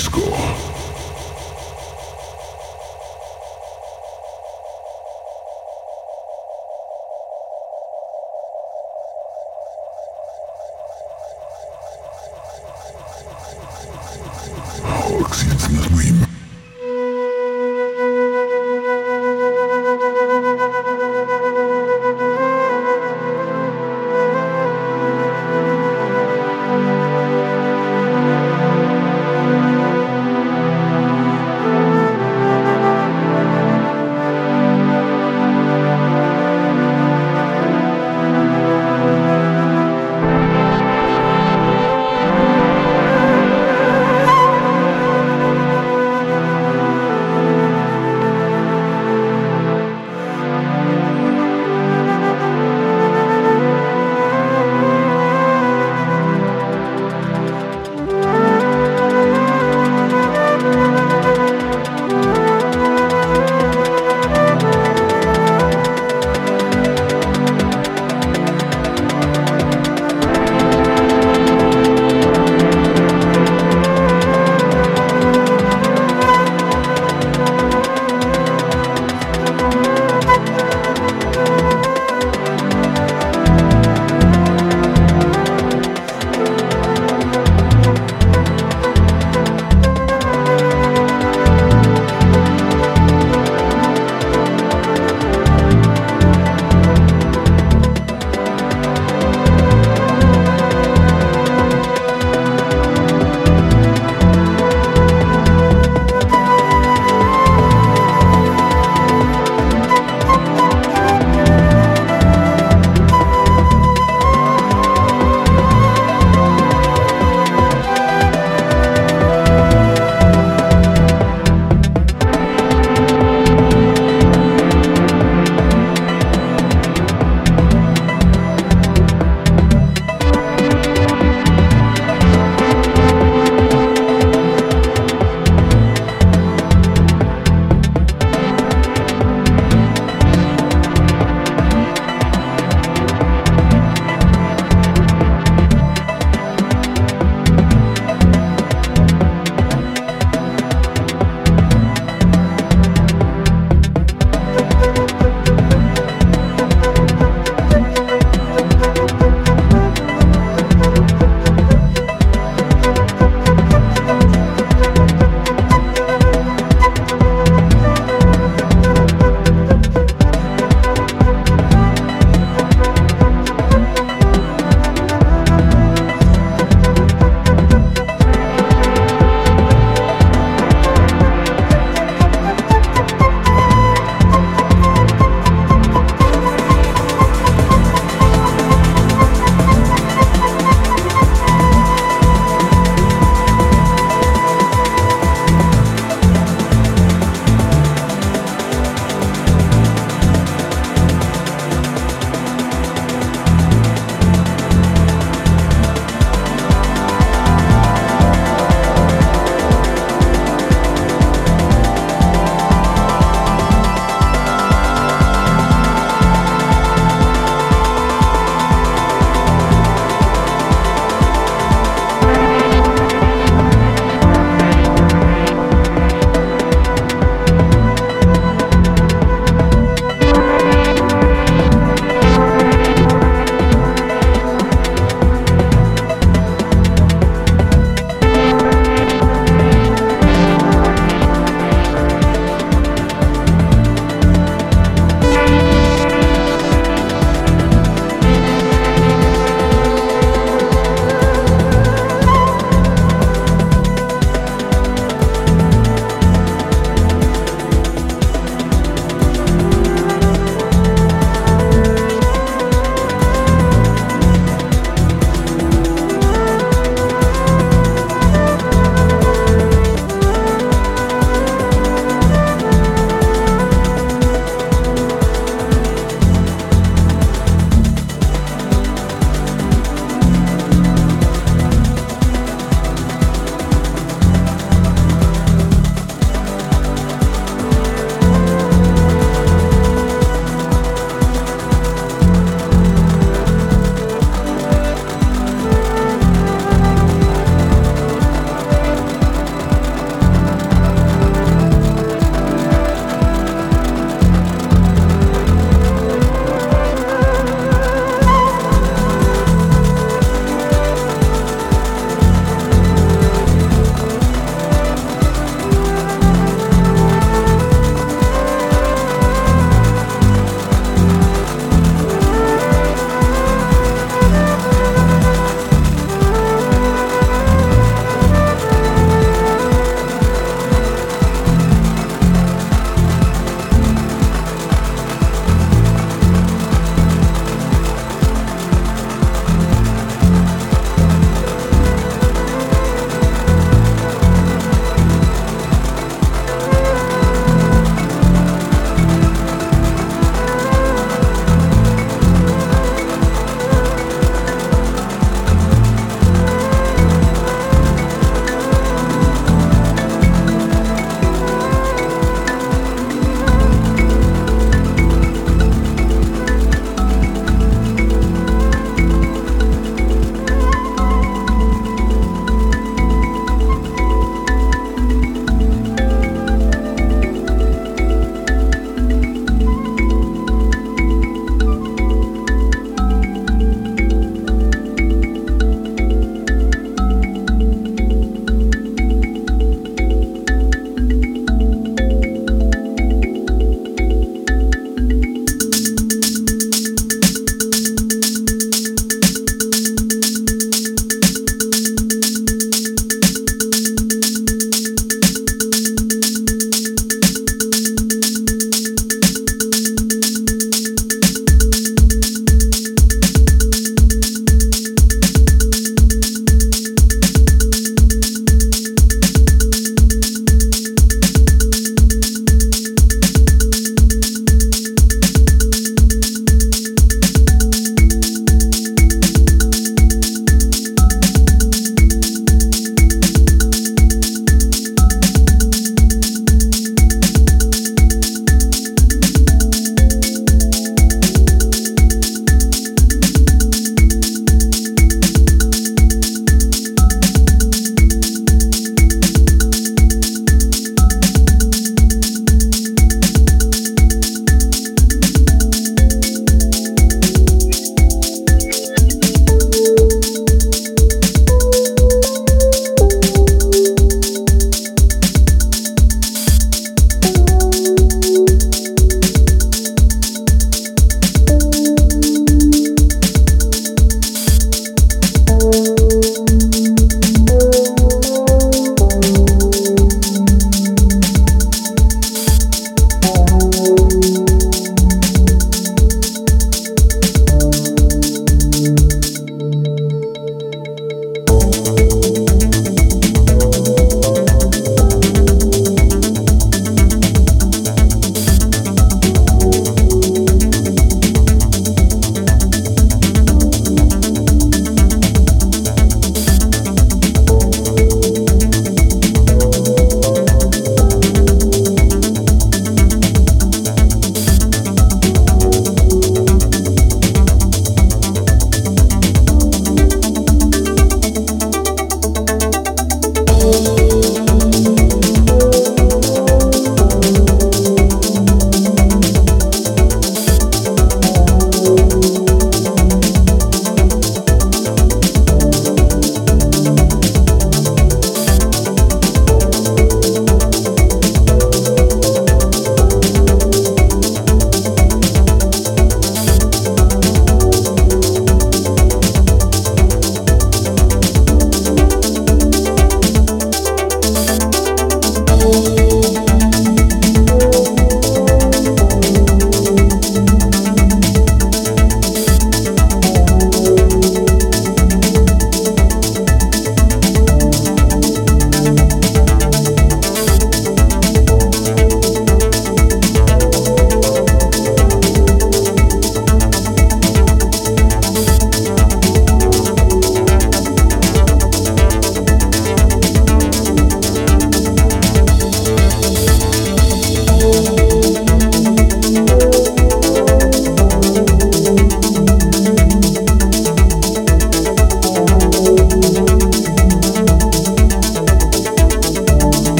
Disco.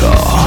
Disco.